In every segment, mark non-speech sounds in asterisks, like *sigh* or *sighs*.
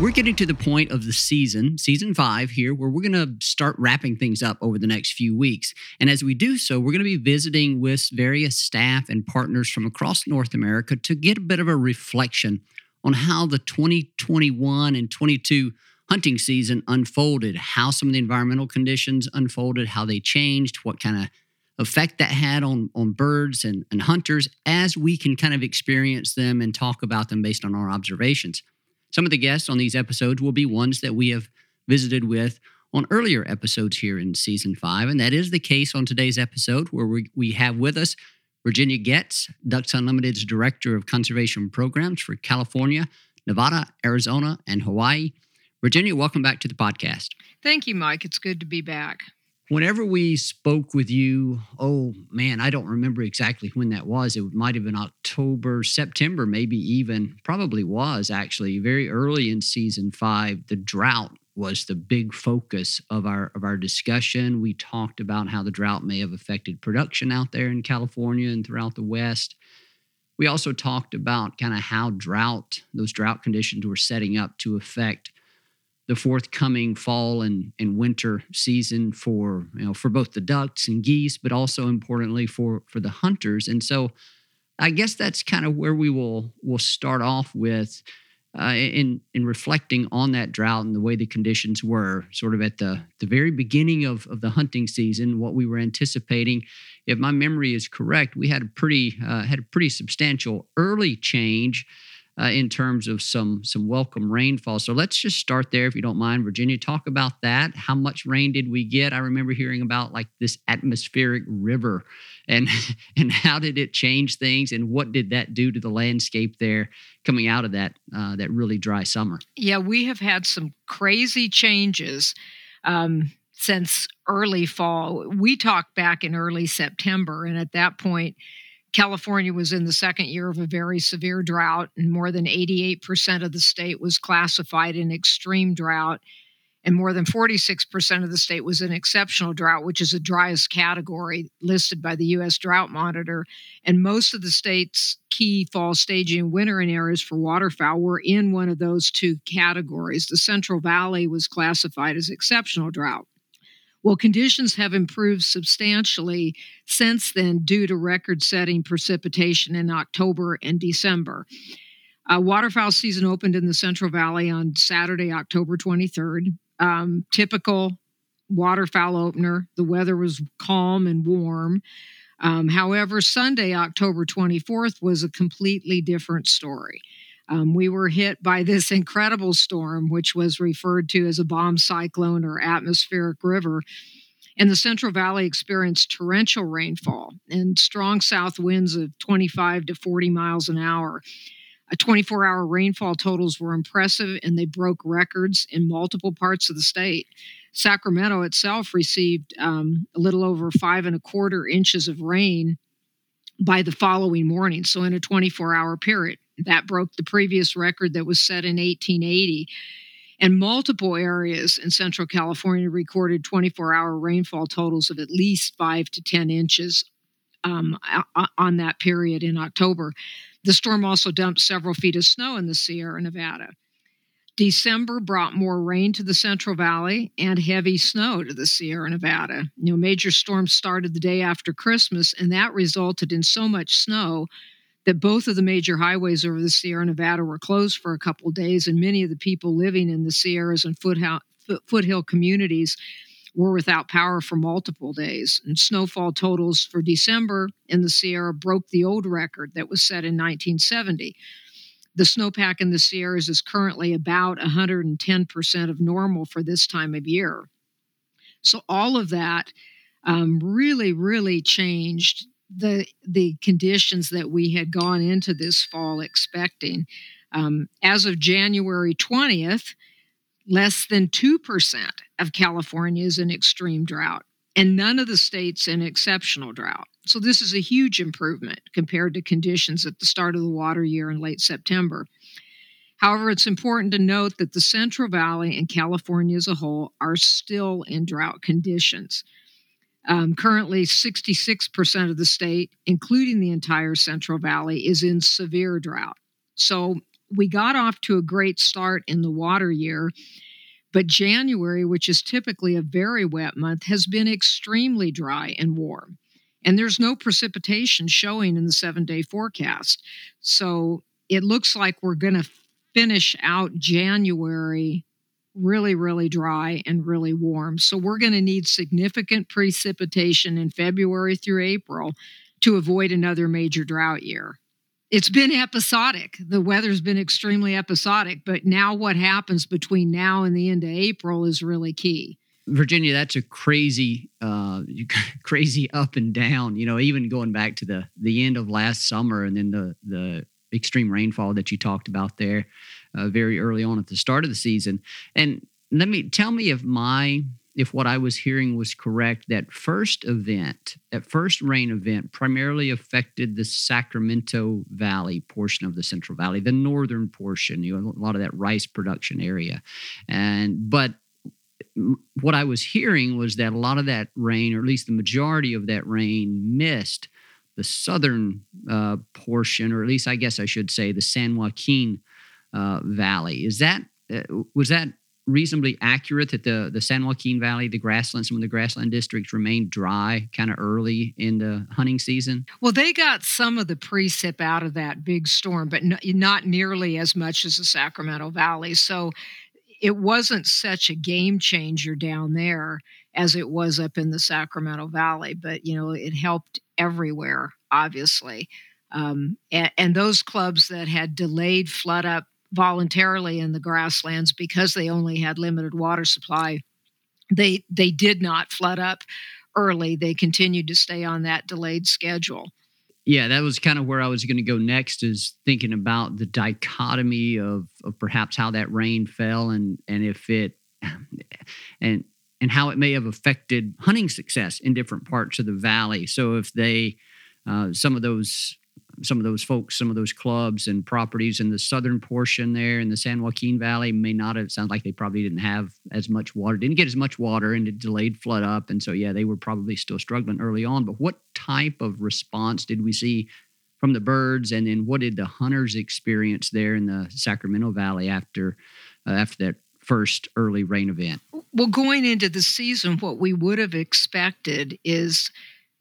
We're getting to the point of the season, season five here, where we're going to start wrapping things up over the next few weeks. And as we do so, we're going to be visiting with various staff and partners from across North America to get a bit of a reflection on how the 2021 and 22 hunting season unfolded, how some of the environmental conditions unfolded, how they changed, what kind of effect that had on, on birds and, and hunters as we can kind of experience them and talk about them based on our observations. Some of the guests on these episodes will be ones that we have visited with on earlier episodes here in season five. And that is the case on today's episode, where we, we have with us Virginia Getz, Ducks Unlimited's Director of Conservation Programs for California, Nevada, Arizona, and Hawaii. Virginia, welcome back to the podcast. Thank you, Mike. It's good to be back whenever we spoke with you, oh man, I don't remember exactly when that was. It might have been October, September, maybe even, probably was actually very early in season five. The drought was the big focus of our of our discussion. We talked about how the drought may have affected production out there in California and throughout the West. We also talked about kind of how drought, those drought conditions were setting up to affect the forthcoming fall and, and winter season for you know for both the ducks and geese, but also importantly for for the hunters. And so, I guess that's kind of where we will will start off with. Uh, in in reflecting on that drought and the way the conditions were, sort of at the the very beginning of of the hunting season, what we were anticipating, if my memory is correct, we had a pretty uh, had a pretty substantial early change uh, in terms of some some welcome rainfall. So let's just start there, if you don't mind, Virginia. Talk about that. How much rain did we get? I remember hearing about like this atmospheric river, and *laughs* and how did it change things, and what did that do to the landscape there coming out of that uh, that really dry summer? Yeah, we have had some crazy changes. Um, since early fall. We talked back in early September, and at that point, California was in the second year of a very severe drought, and more than 88% of the state was classified in extreme drought, and more than 46% of the state was in exceptional drought, which is the driest category listed by the U.S. Drought Monitor. And most of the state's key fall staging and wintering areas for waterfowl were in one of those two categories. The Central Valley was classified as exceptional drought. Well, conditions have improved substantially since then due to record setting precipitation in October and December. Uh, waterfowl season opened in the Central Valley on Saturday, October 23rd. Um, typical waterfowl opener. The weather was calm and warm. Um, however, Sunday, October 24th, was a completely different story um, we were hit by this *laughs* incredible storm, which was referred to as a bomb cyclone or atmospheric river. And the Central Valley experienced torrential rainfall and strong south winds of 25 to 40 miles an hour. A 24 hour rainfall totals were impressive and they broke records in multiple parts of the state. Sacramento itself received um, a little over five and a quarter inches of rain by the following morning, so in a 24 hour period. That broke the previous record that was set in 1880. And multiple areas in Central California recorded 24 hour rainfall totals of at least 5 to 10 inches um, on that period in October. The storm also dumped several feet of snow in the Sierra Nevada. December brought more rain to the Central Valley and heavy snow to the Sierra Nevada. You know, major storms started the day after Christmas, and that resulted in so much snow that both of the major highways over the Sierra Nevada were closed for a couple days, and many of the people living in the Sierras and foothill communities were without power for multiple days. And snowfall totals for December in the Sierra broke the old record that was set in 1970. The snowpack in the Sierras is currently about 110% of normal for this time of year. So, all of that um, really, really changed the the conditions that we had gone into this fall expecting. Um, as of January 20th, less than 2% of California is in extreme drought, and none of the states in exceptional drought. So, this is a huge improvement compared to conditions at the start of the water year in late September. However, it's important to note that the Central Valley and California as a whole are still in drought conditions. Um, currently, 66% of the state, including the entire Central Valley, is in severe drought. So we got off to a great start in the water year, but January, which is typically a very wet month, has been extremely dry and warm. And there's no precipitation showing in the seven day forecast. So it looks like we're going to finish out January really, really dry and really warm. So we're going to need significant precipitation in February through April to avoid another major drought year. It's been episodic. The weather's been extremely episodic, but now what happens between now and the end of April is really key. Virginia, that's a crazy, uh, *laughs* crazy up and down. You know, even going back to the the end of last summer and then the the extreme rainfall that you talked about there uh, very early on at the start of the season. And let me tell me if my if what I was hearing was correct, that first event, that first rain event, primarily affected the Sacramento Valley portion of the Central Valley, the northern portion, you know, a lot of that rice production area. And but what I was hearing was that a lot of that rain, or at least the majority of that rain, missed the southern uh, portion, or at least I guess I should say the San Joaquin uh, Valley. Is that uh, was that reasonably accurate that the the San Joaquin Valley, the grassland, some of the grassland districts remained dry kind of early in the hunting season? Well, they got some of the precip out of that big storm, but not nearly as much as the Sacramento Valley. So it wasn't such a game changer down there as it was up in the Sacramento Valley, but you know it helped everywhere, obviously. Um, and, and those clubs that had delayed flood up voluntarily in the grasslands because they only had limited water supply. They they did not flood up early. They continued to stay on that delayed schedule. Yeah, that was kind of where I was going to go next is thinking about the dichotomy of, of perhaps how that rain fell and and if it *sighs* and and how it may have affected hunting success in different parts of the valley. So if they uh, some of those some of those folks, some of those clubs and properties in the southern portion there in the San Joaquin Valley may not have. Sounds like they probably didn't have as much water, didn't get as much water, and it delayed flood up. And so, yeah, they were probably still struggling early on. But what type of response did we see from the birds, and then what did the hunters experience there in the Sacramento Valley after uh, after that first early rain event? Well, going into the season, what we would have expected is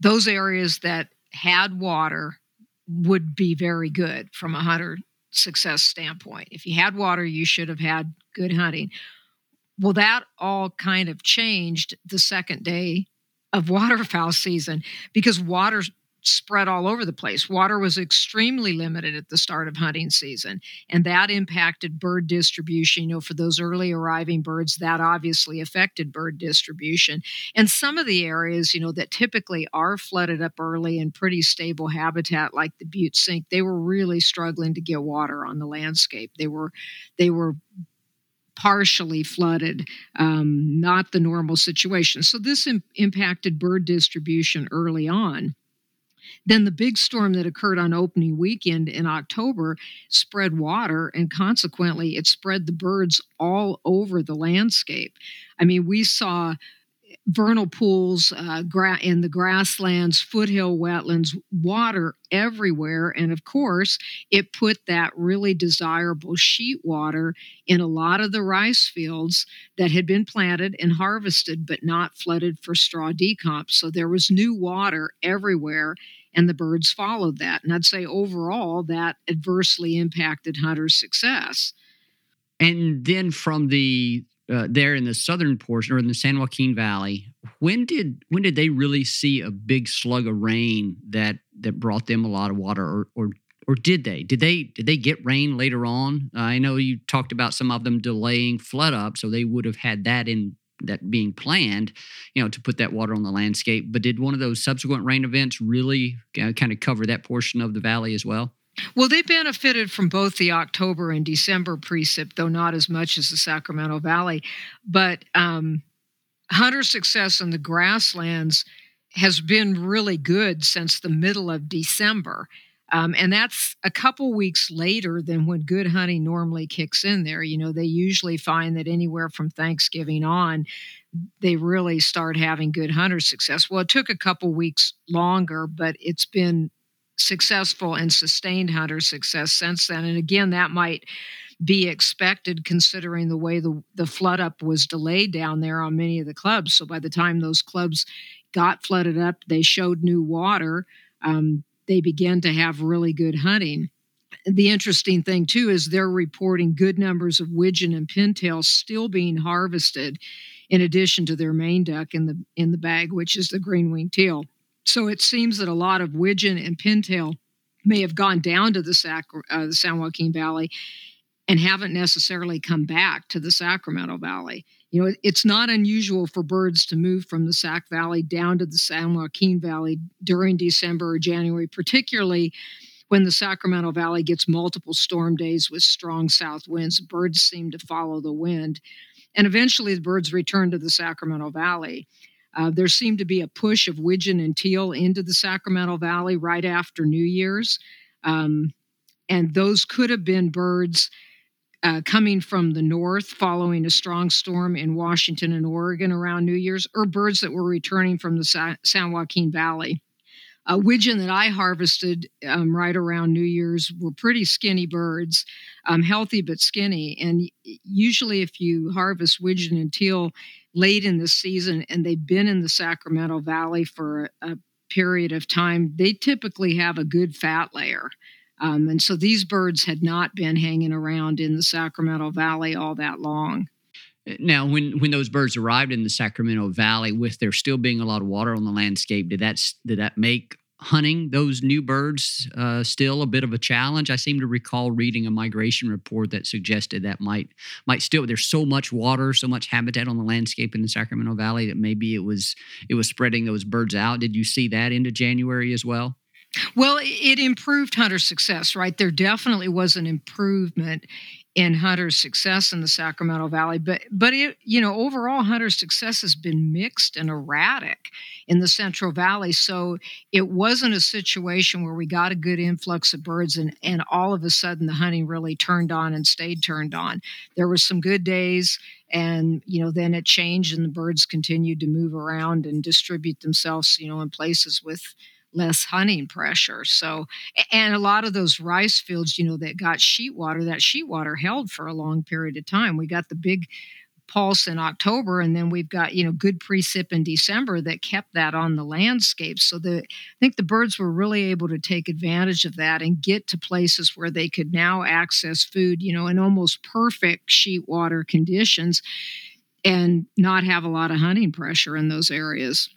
those areas that had water would be very good from a hunter success standpoint. If you had water, you should have had good hunting. Well, that all kind of changed the second day of waterfowl *laughs* season because water spread all over the place. Water was extremely limited at the start of hunting season, and that impacted bird distribution. You know, for those early arriving birds, that obviously affected bird distribution. And some of the areas, you know, that typically are flooded up early and pretty stable habitat, like the Butte Sink, they were really struggling to get water on the landscape. They were, they were partially flooded, um, not the normal situation. So this Im- impacted bird distribution early on. Then the big storm that occurred on opening weekend in October spread water and consequently it spread the birds all over the landscape. I mean, we saw vernal pools uh, gra- in the grasslands, foothill wetlands, water everywhere. And of course, it put that really desirable sheet water in a lot of the rice fields that had been planted and harvested, but not flooded for straw decomp. So there was new water everywhere and the birds followed that. And I'd say overall that adversely impacted hunters' success. And then from the uh, there in the southern portion or in the San Joaquin Valley, when did when did they really see a big slug of rain that that brought them a lot of water, or or or did they? Did they did they get rain later on? Uh, I know you talked about some of them delaying flood up, so they would have had that in that being planned, you know, to put that water on the landscape. But did one of those subsequent rain events really uh, kind of cover that portion of the valley as well? Well, they benefited from both the October and December precip, though not as much as the Sacramento Valley. But um, hunter success in the grasslands has been really good since the middle of December. Um, and that's a couple weeks later than when good hunting normally kicks in there. You know, they usually find that anywhere from Thanksgiving on, they really start having good hunter success. Well, it took a couple weeks longer, but it's been successful and sustained hunter success since then. And again, that might be expected considering the way the, the flood up was delayed down there on many of the clubs. So by the time those clubs got flooded up, they showed new water. Um, they began to have really good hunting. The interesting thing too is they're reporting good numbers of widgeon and pintail still being harvested, in addition to their main duck in the in the bag, which is the green winged teal. So it seems that a lot of widgeon and pintail may have gone down to the, Sac- uh, the San Joaquin Valley and haven't necessarily come back to the Sacramento Valley. You know, it's not unusual for birds to move from the Sac Valley down to the San Joaquin Valley during December or January, particularly when the Sacramento Valley gets multiple storm days with strong south winds. Birds seem to follow the wind. And eventually the birds return to the Sacramento Valley. Uh, there seemed to be a push of widgeon and teal into the Sacramento Valley right after New Year's. Um, and those could have been birds uh, coming from the north following a strong storm in Washington and Oregon around New Year's, or birds that were returning from the Sa- San Joaquin Valley. A widgeon that I harvested um, right around New Year's were pretty skinny birds, um, healthy but skinny. And usually, if you harvest widgeon and teal late in the season and they've been in the Sacramento Valley for a, period of time, they typically have a good fat layer. Um, and so these birds had not been hanging around in the Sacramento Valley all that long. Now, when when those birds arrived in the Sacramento Valley, with there still being a lot of water on the landscape, did that did that make hunting those new birds uh, still a bit of a challenge? I seem to recall reading a migration report that suggested that might might still there's so much water, so much habitat on the landscape in the Sacramento Valley that maybe it was it was spreading those birds out. Did you see that into January as well? Well, it improved hunter success, right? There definitely was an improvement in hunter's success in the Sacramento Valley, but but it you know overall hunter's success has been mixed and erratic in the Central Valley. So it wasn't a situation where we got a good influx of birds and and all of a sudden the hunting really turned on and stayed turned on. There were some good days and you know then it changed and the birds continued to move around and distribute themselves you know in places with less hunting pressure. So, and a lot of those rice fields, you know, that got sheet water, that sheet water held for a long period of time. We got the big pulse in October, and then we've got you know good precip in December that kept that on the landscape. So the I think the birds were really able to take advantage of that and get to places where they could now access food, you know, in almost perfect sheet water conditions, and not have a lot of hunting pressure in those areas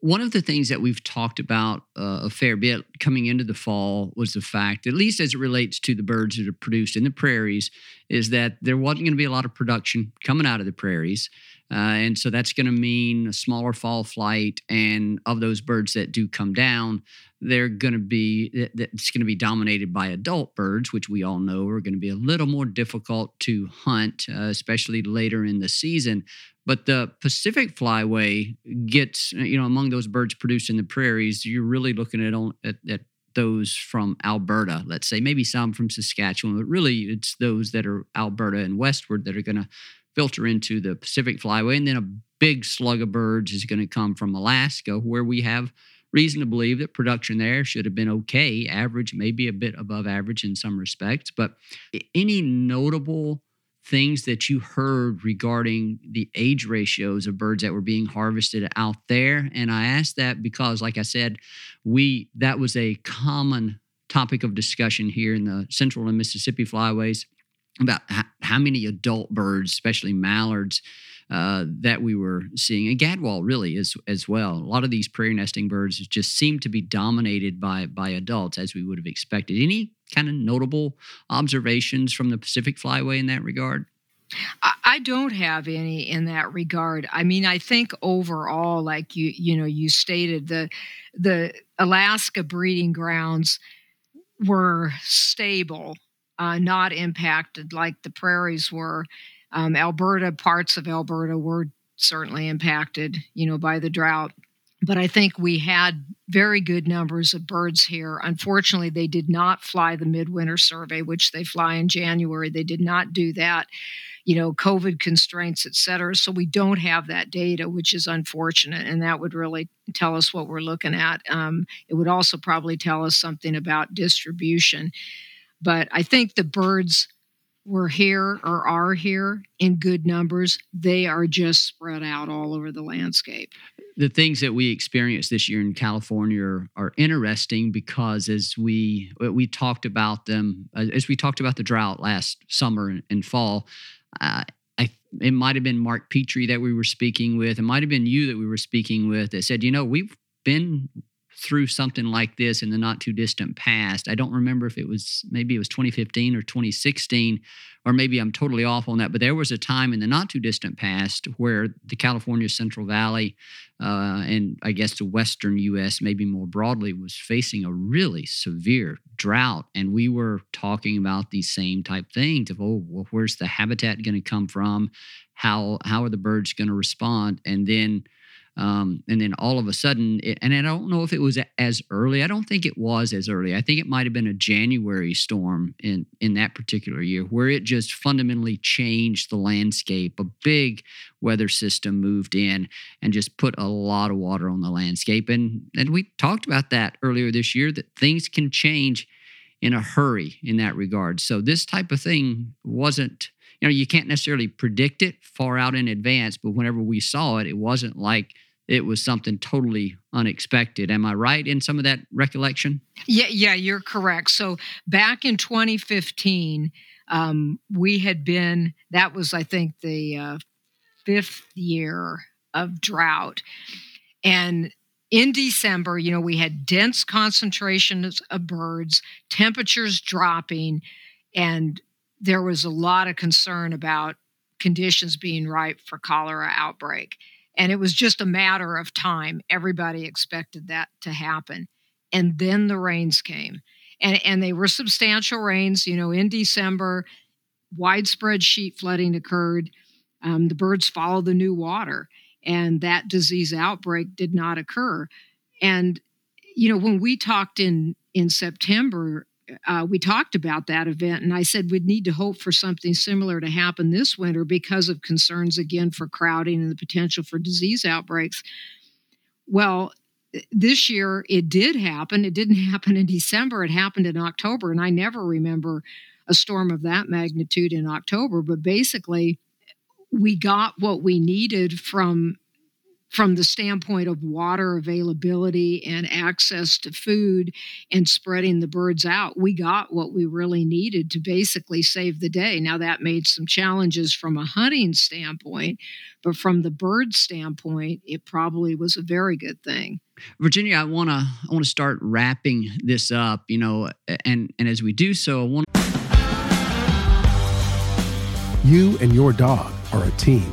one of the things that we've talked about uh, a fair bit coming into the fall was the fact, at least as it relates to the birds that are produced in the prairies, is that there wasn't going to be a lot of production coming out of the prairies. Uh, and so that's going to mean a smaller fall flight. And of those birds that do come down, they're going to be it's going to be dominated by adult birds, which we all know are going to be a little more difficult to hunt, uh, especially later in the season. But the Pacific flyway gets, you know, among those birds produced in the prairies, you're really looking at, at, at those from Alberta, let's say, maybe some from Saskatchewan, but really it's those that are Alberta and westward that are going to filter into the Pacific flyway. And then a big slug of birds is going to come from Alaska, where we have reason to believe that production there should have been okay, average, maybe a bit above average in some respects. But any notable things that you heard regarding the age ratios of birds that were being harvested out there and i asked that because like i said we that was a common topic of discussion here in the central and mississippi flyways about how many adult birds, especially mallards, uh, that we were seeing, and gadwall really as as well. A lot of these prairie nesting birds just seem to be dominated by by adults, as we would have expected. Any kind of notable observations from the Pacific Flyway in that regard? I don't have any in that regard. I mean, I think overall, like you, you know, you stated the the Alaska breeding grounds were stable, uh, not impacted like the prairies were. Um, Alberta, parts of Alberta were certainly impacted, you know, by the drought. But I think we had very good numbers of birds here. Unfortunately, they did not fly the midwinter survey, which they fly in January. They did not do that, you know, COVID constraints, et cetera. So we don't have that data, which is unfortunate. And that would really tell us what we're looking at. Um, it would also probably tell us something about distribution. But I think the birds were here or are here in good numbers. They are just spread out all over the landscape. The things that we experienced this year in California are, are interesting because as we we talked about them, uh, as we talked about the drought last summer and fall, uh, I, it might have been Mark Petrie that we were speaking with. It might have been you that we were speaking with that said, you know, we've been through something like this in the not too distant past. I don't remember if it was maybe it was 2015 or 2016, or maybe I'm totally off on that. But there was a time in the not too distant past where the California Central Valley uh, and I guess the Western U.S. maybe more broadly was facing a really severe drought, and we were talking about these same type things of oh, well, where's the habitat going to come from? How how are the birds going to respond? And then um, and then all of a sudden, it, and I don't know if it was as early. I don't think it was as early. I think it might have been a January storm in in that particular year where it just fundamentally changed the landscape. A big weather system moved in and just put a lot of water on the landscape. And and we talked about that earlier this year that things can change in a hurry in that regard. So this type of thing wasn't you know, you can't necessarily predict it far out in advance, but whenever we saw it, it wasn't like it was something totally unexpected. Am I right in some of that recollection? Yeah, yeah, you're correct. So back in 2015, um, we had been, that was, I think, the uh, fifth year of drought. And in December, you know, we had dense concentrations of birds, temperatures dropping, and there was a lot of concern about conditions being ripe for cholera outbreak. And it was just a matter of time. Everybody expected that to happen. And then the rains came. And, and they were substantial rains. You know, in December, widespread sheet flooding occurred. Um, the birds follow the new water, and that disease outbreak did not occur. And, you know, when we talked in, in September, uh, we talked about that event, and I said we'd need to hope for something similar to happen this winter because of concerns again for crowding and the potential for disease outbreaks. Well, this year it did happen. It didn't *laughs* happen in December, it happened in October, and I never remember a storm of that magnitude in October. But basically, we got what we needed from from the standpoint of water availability and access to food and spreading the birds out, we got what we really needed to basically save the day. Now, that made some challenges from a hunting standpoint, but from the bird standpoint, it probably was a very good thing. Virginia, I want to I want to start wrapping this up, you know, and and as we do so, I want You and your dog are a team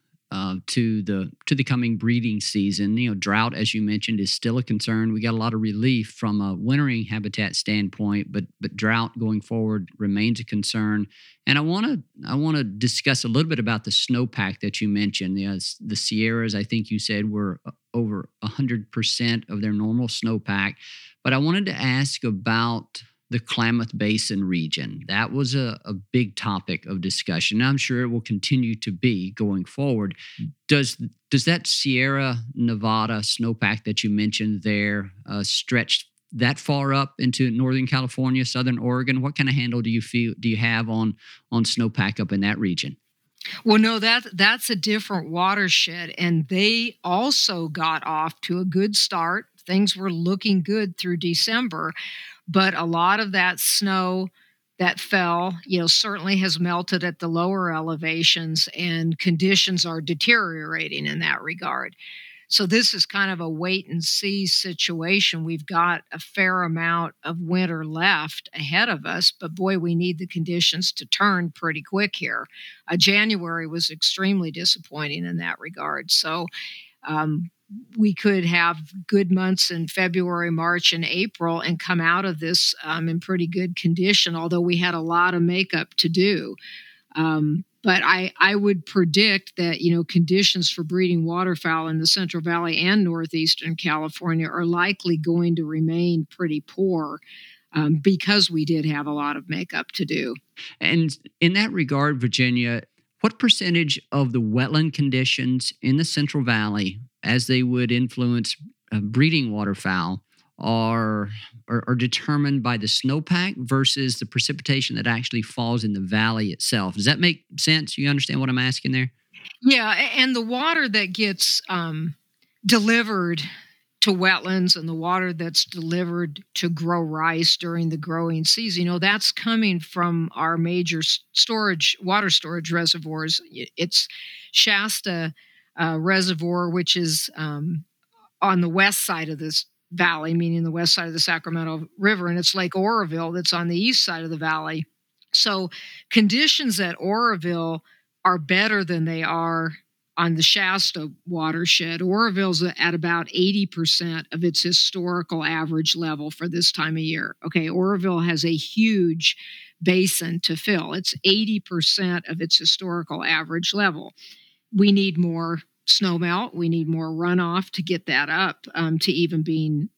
uh, to the to the coming breeding season. You know, drought, as you mentioned, is still a concern. We got a lot of relief from a wintering habitat standpoint, but but drought going forward remains a concern. And I want to I want to discuss a little bit about the snowpack that you mentioned. You know, the Sierras, I think you said, were uh, over hundred percent of their normal snowpack. But I wanted to ask about the Klamath Basin region. That was a, a big topic of discussion. I'm sure it will continue to be going forward. Does does that Sierra Nevada snowpack that you mentioned there uh, stretch that far up into Northern California, Southern Oregon? What kind of handle do you feel do you have on on snowpack up in that region? Well, no, that that's a different watershed, and they also got off to a good start. Things were looking good through December, but a lot of that snow that fell, you know, certainly has melted at the lower elevations, and conditions are deteriorating in that regard. So this is kind of a wait and see situation. We've got a fair amount of winter left ahead of us, but boy, we need the conditions to turn pretty quick here. Uh, January was extremely disappointing in that regard. So um, we could have good months in February, March, and April and come out of this um, in pretty good condition, although we had a lot of makeup to do. Um, but I, I would predict that you know conditions for breeding waterfowl in the Central Valley and northeastern California are likely going to remain pretty poor um, because we did have a lot of makeup to do. And in that regard, Virginia, what percentage of the wetland conditions in the Central Valley, as they would influence uh, breeding waterfowl, are, are, are determined by the snowpack versus the precipitation that actually falls in the valley itself. Does that make sense? You understand what I'm asking there? Yeah, and the water that gets um, delivered to wetlands and the water that's delivered to grow rice during the growing season, you know, that's coming from our major storage water storage reservoirs. It's Shasta uh, Reservoir, which is um, on the west side of this valley, meaning the west side of the Sacramento River, and it's Lake Oroville that's on the east side of the valley. So conditions at Oroville are better than they are on the Shasta watershed. Oroville's at about 80% of its historical average level for this time of year. Okay, Oroville has a huge basin to fill. It's 80% of its historical average level. We need more snow melt. We need more runoff to get that up um, to even being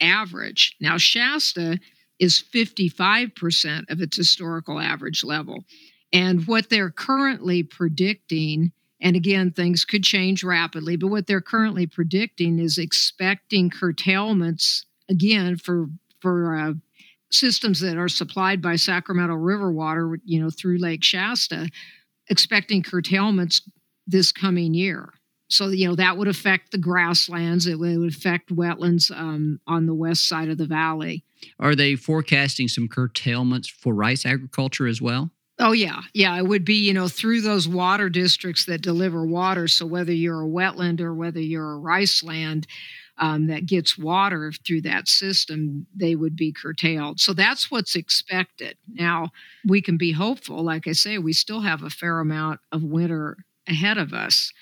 average. Now, Shasta is 55% of its historical average level. And what they're currently predicting, and again, things could change rapidly, but what they're currently predicting is expecting curtailments again for for uh, systems that are supplied by Sacramento River water, you know, through Lake Shasta, expecting curtailments this coming year so you know that would affect the grasslands it would affect wetlands um, on the west side of the valley are they forecasting some curtailments for rice agriculture as well oh yeah yeah it would be you know through those water districts that deliver water so whether you're a wetland or whether you're a rice land um, that gets water through that system, they would be curtailed. So that's what's expected. Now, we can be hopeful. Like I say, we still have a fair amount of winter ahead of us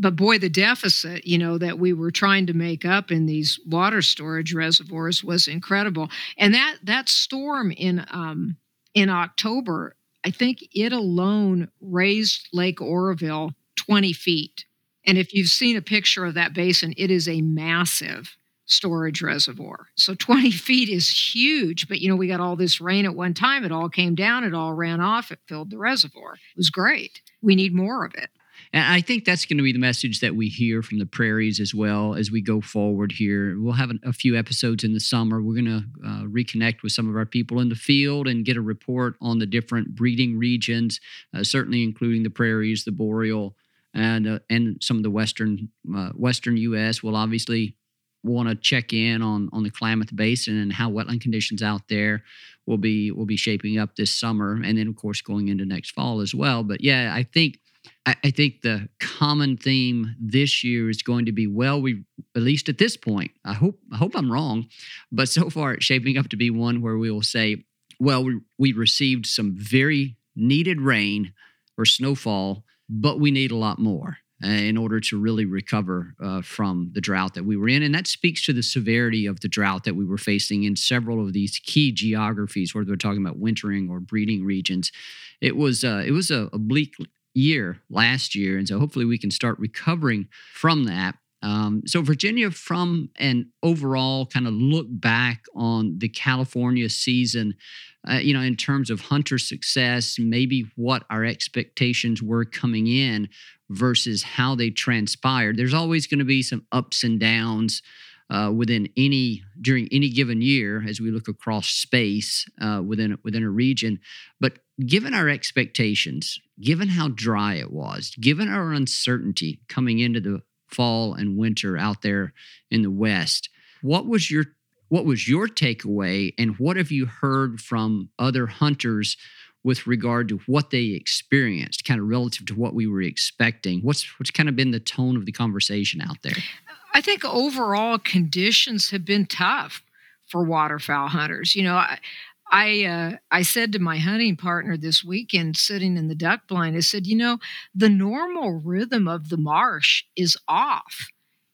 but boy, the deficit, you know, that we were trying to make up in these water storage reservoirs was incredible. And that that storm in um, in October, I think it alone raised Lake Oroville 20 feet. And if you've seen a picture of that basin, it is a massive storage reservoir. So 20 *laughs* feet is huge, but you know, we got all this rain at one time. It all came down, it all ran off, it filled the reservoir. It was great. We need more of it. And I think that's going to be the message that we hear from the prairies as well as we go forward here. We'll have a few episodes in the summer. We're going to uh, reconnect with some of our people in the field and get a report on the different breeding regions, uh, certainly including the prairies, the boreal, and uh, and some of the western uh, western U.S. We'll obviously want to check in on on the Klamath Basin and how wetland conditions out there will be will be shaping up this summer, and then of course going into next fall as well. But yeah, I think I, I think the common theme this year is going to be well, we at least at this point, I hope I hope I'm wrong, but so far it's shaping up to be one where we will say, well, we, we received some very needed rain or snowfall, but we need a lot more uh, in order to really recover uh, from the drought that we were in. And that speaks to the severity of the drought that we were facing in several of these key geographies, whether we're talking about wintering or breeding regions. It was uh, it was a, a bleak year last year. And so hopefully we can start recovering from that. Um, so, Virginia, from an overall kind of look back on the California season, uh, you know, in terms of hunter success, maybe what our expectations were coming in versus how they transpired. There's always going to be some ups and downs uh, within any during any given year as we look across space uh, within within a region. But given our expectations, given how dry it was, given our uncertainty coming into the fall and winter out there in the West, what was your what was your takeaway, and what have you heard from other hunters with regard to what they experienced, kind of relative to what we were expecting? What's what's kind of been the tone of the conversation out there? I think overall conditions have been tough for waterfowl hunters. You know, I I, uh, I said to my hunting partner this weekend, sitting in the duck blind, I said, you know, the normal rhythm of the marsh is off.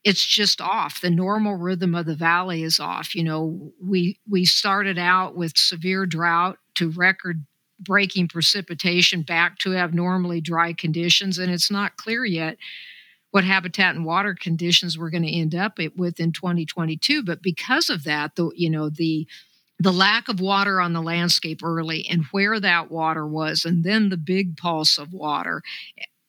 It's just off. The normal rhythm of the valley is off. You know, we we started out with severe drought to record breaking precipitation back to abnormally dry conditions, and it's not clear yet what habitat and water conditions we're going to end up with in 2022 but because of that the you know the the lack of water on the landscape early and where that water was and then the big pulse of water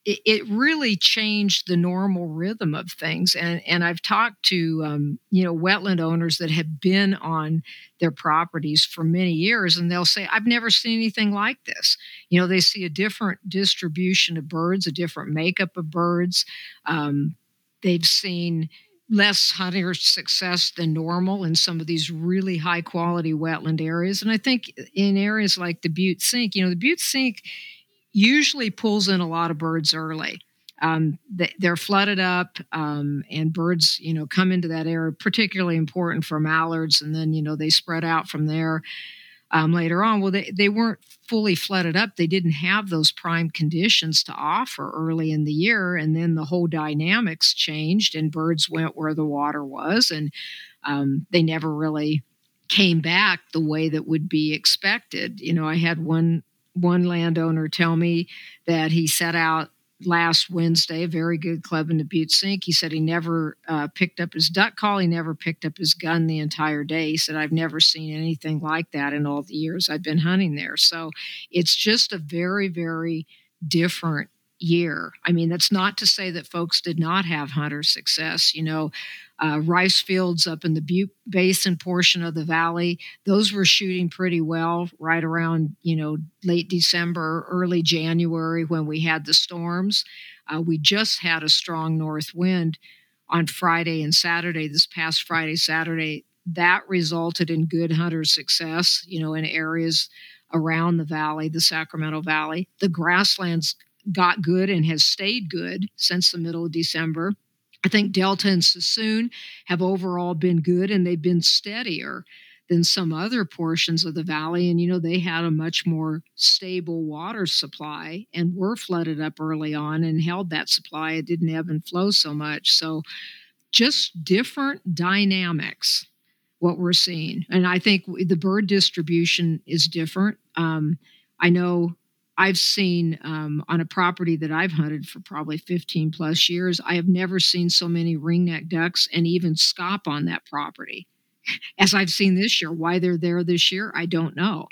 it, it really changed the normal rhythm of things. And and I've talked to um, you know wetland owners that have been on their properties for many years, and they'll say, "I've never seen anything like this." You know, they see a different distribution of birds, a different makeup of birds. Um, they've seen less hunter success than normal in some of these really high quality wetland areas. And I think in areas like the Butte Sink, you know, the Butte Sink usually pulls in a lot of birds early. Um, they, are flooded up, um, and birds, you know, come into that area. Particularly important for mallards, and then you know they spread out from there um, later on. Well, they they weren't fully flooded up. They didn't have those prime conditions to offer early in the year, and then the whole dynamics changed, and birds went where the water was, and um, they never really came back the way that would be expected. You know, I had one one landowner tell me that he set out last Wednesday, a very good club in the Butte Sink. He said he never uh, picked up his duck call. He never picked up his gun the entire day. He said, I've never seen anything like that in all the years I've been hunting there. So it's just a very, very different year. I mean, that's not to say that folks did not have hunter success. You know, uh, rice fields up in the Butte Basin portion of the valley, those were shooting pretty well right around, you know, late December, early January when we had the storms. Uh, we just had a strong north wind on Friday and Saturday, this past Friday, Saturday. That resulted in good hunter success, you know, in areas around the valley, the Sacramento Valley. The grasslands got good and has stayed good since the middle of December. I think Delta and Suisun have overall been good and they've been steadier than some other portions of the valley. And, you know, they had a much more stable water supply and were flooded up early on and held that supply. It didn't ebb and flow so much. So, just different dynamics, what we're seeing. And I think the bird distribution is different. Um, I know I've seen um, on a property that I've hunted for probably 15 plus years, I have never seen so many ringneck ducks and even scaup on that property *laughs* as I've seen this year. Why they're there this year, I don't know.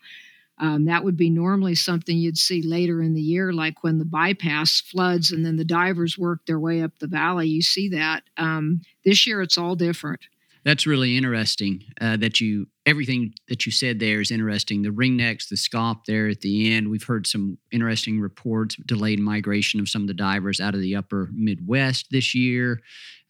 Um, that would be normally something you'd see later in the year, like when the bypass floods and then the divers work their way up the valley. You see that. Um, this year, it's all different. That's really interesting uh, that you everything that you said there is interesting. The ringnecks, the scaup there at the end. We've heard some interesting reports, delayed migration of some of the divers out of the upper Midwest this year,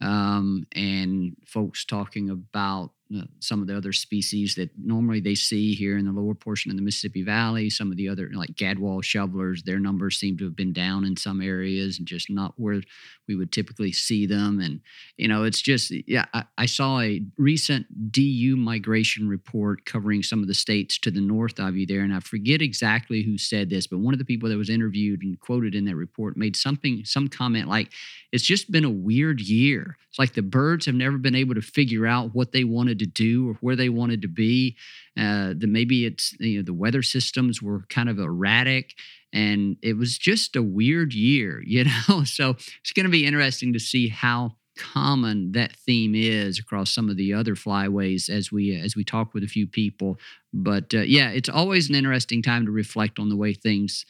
um, and folks talking about some of the other species that normally they see here in the lower portion of the Mississippi Valley. Some of the other, like gadwall shovelers, their numbers seem to have been down in some areas and just not where we would typically see them. And, you know, it's just, yeah, I, I saw a recent DU migration report covering some of the states to the north of you there. And I forget exactly who said this, but one of the people that was interviewed and quoted in that report made something, some comment like, it's just been a weird year. It's like the birds have never been able to figure out what they wanted wanted to do or where they wanted to be. Uh, that maybe it's you know the weather systems were kind of erratic, and it was just a weird year, *laughs* you know. so it's going to be interesting to see how common that theme is across some of the other flyways as we as we talk with a few people. But uh, yeah, it's always an interesting time to reflect on the way things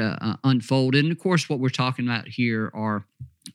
uh, unfold. And of course, what we're talking about here are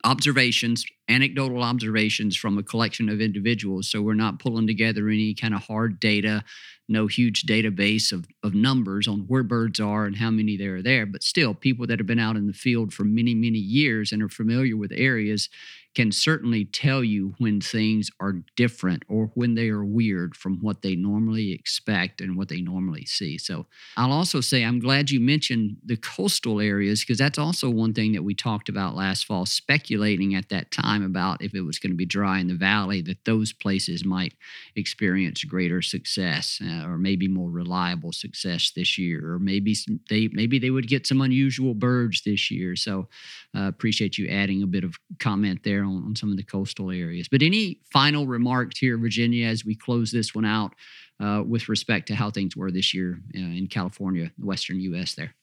observations, anecdotal observations from a collection of individuals. So we're not pulling together any kind of hard data, no huge database of, of numbers on where birds are and how many there are there. But still, people that have been out in the field for many, many years and are familiar with areas can certainly tell you when things are different or when they are weird from what they normally expect and what they normally see. So I'll also say I'm glad you mentioned the coastal areas because that's also one thing that we talked about last fall, speculating at that time about if it was going to be dry in the valley, that those places might experience greater success uh, or maybe more reliable success this year, or maybe they maybe they would get some unusual birds this year. So uh, appreciate you adding a bit of comment there there on, on some of the coastal areas. But any final remarks here, Virginia, as we close this one out uh, with respect to how things were this year uh, in California, the western U.S. there?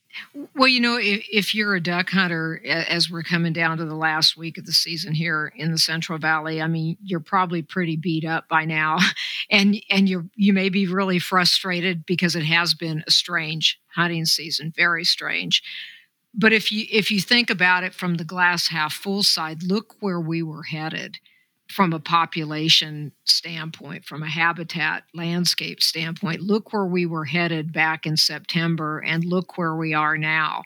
Well, you know, if, if, you're a duck hunter, as we're coming down to the last week of the season here in the Central Valley, I mean, you're probably pretty beat up by now, *laughs* and and you you may be really frustrated because it has been a strange hunting season, very strange but if you if you think about it from the glass half full side look where we were headed from a population standpoint from a habitat landscape standpoint. Look where we were headed back in september and look where we are now.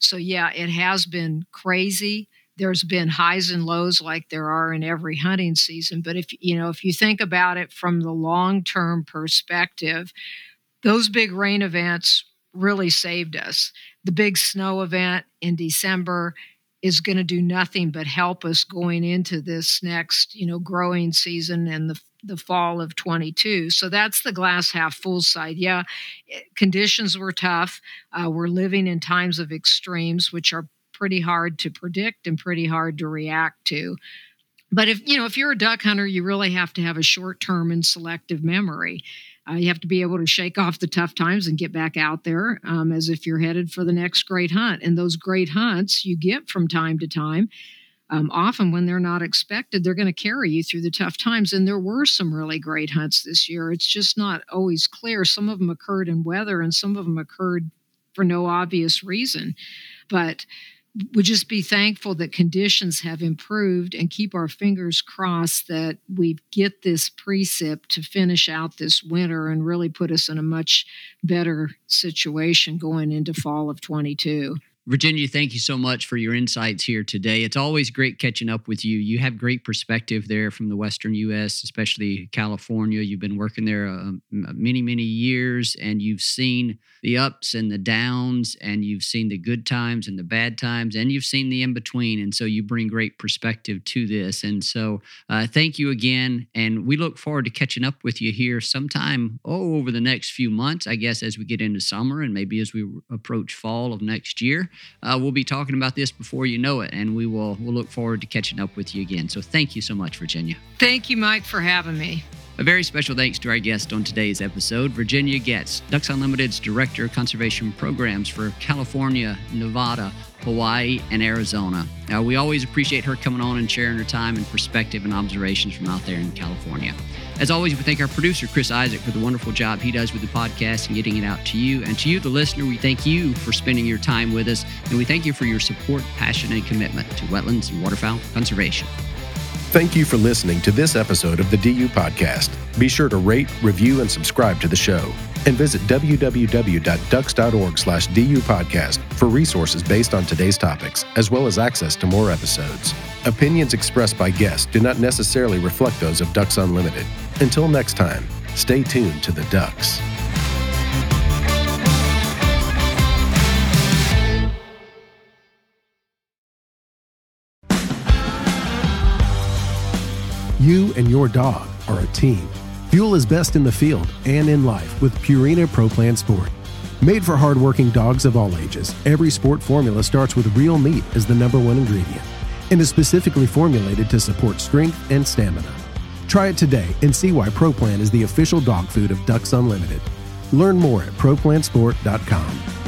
So yeah it has been crazy. There's been highs and lows like there are in every hunting season. But if you know if you think about it from the long term perspective those big rain events really saved us. The big snow event in December is going to do nothing but help us going into this next, you know, growing season and the the fall of 22. So that's the glass half full side. Yeah, eh, conditions were tough. Uh, we're living in times of extremes, which are pretty hard to predict and pretty hard to react to. But if you know, if you're a duck hunter, you really have to have a short term and selective memory. Uh, you have to be able to shake off the tough times and get back out there um, as if you're headed for the next great hunt. And those great hunts you get from time to time. Um, often, when they're not expected, they're going to carry you through the tough times. And there were some really great hunts this year. It's just not always clear. Some of them occurred in weather, and some of them occurred for no obvious reason. But would just be thankful that conditions have improved and keep our fingers crossed that we get this precip to finish out this winter and really put us in a much better situation going into fall of 22. Virginia, thank you so much for your insights here today. It's always great catching up with you. You have great perspective there from the Western U.S., especially California. You've been working there uh, many, many years, and you've seen the ups and the downs, and you've seen the good times and the bad times, and you've seen the in between. And so you bring great perspective to this. And so uh, thank you again. And we look forward to catching up with you here sometime, oh, over the next few months, I guess, as we get into summer and maybe as we approach fall of next year uh, we'll be talking about this before you know it, and we will we'll look forward to catching up with you again. So thank you so much, Virginia. Thank you, Mike, for having me. A very special thanks to our guest on today's episode, Virginia Getz, Ducks Unlimited's Director of Conservation Programs for California, Nevada, Hawaii, and Arizona. Uh, we always appreciate her coming on and sharing her time and perspective and observations from out there in California. As always, we thank our producer, Chris Isaac, for the wonderful job he does with the podcast and getting it out to you. And to you, the listener, we thank you for spending your time with us. And we thank you for your support, passion, and commitment to wetlands and waterfowl conservation. Thank you for listening to this episode of the DU Podcast. Be sure to rate, review, and subscribe to the show. And visit www.ducks.org slash DU podcast for resources based on today's topics, as well as access to more episodes. Opinions expressed by guests do not necessarily reflect those of Ducks Unlimited. Until next time, stay tuned to the Ducks. You and your dog are a team. Fuel is best in the field and in life with Purina Pro Plan Sport. Made for hardworking dogs of all ages, every sport formula starts with real meat as the number one ingredient and is specifically formulated to support strength and stamina. Try it today and see why ProPlan is the official dog food of Ducks Unlimited. Learn more at ProPlansport.com.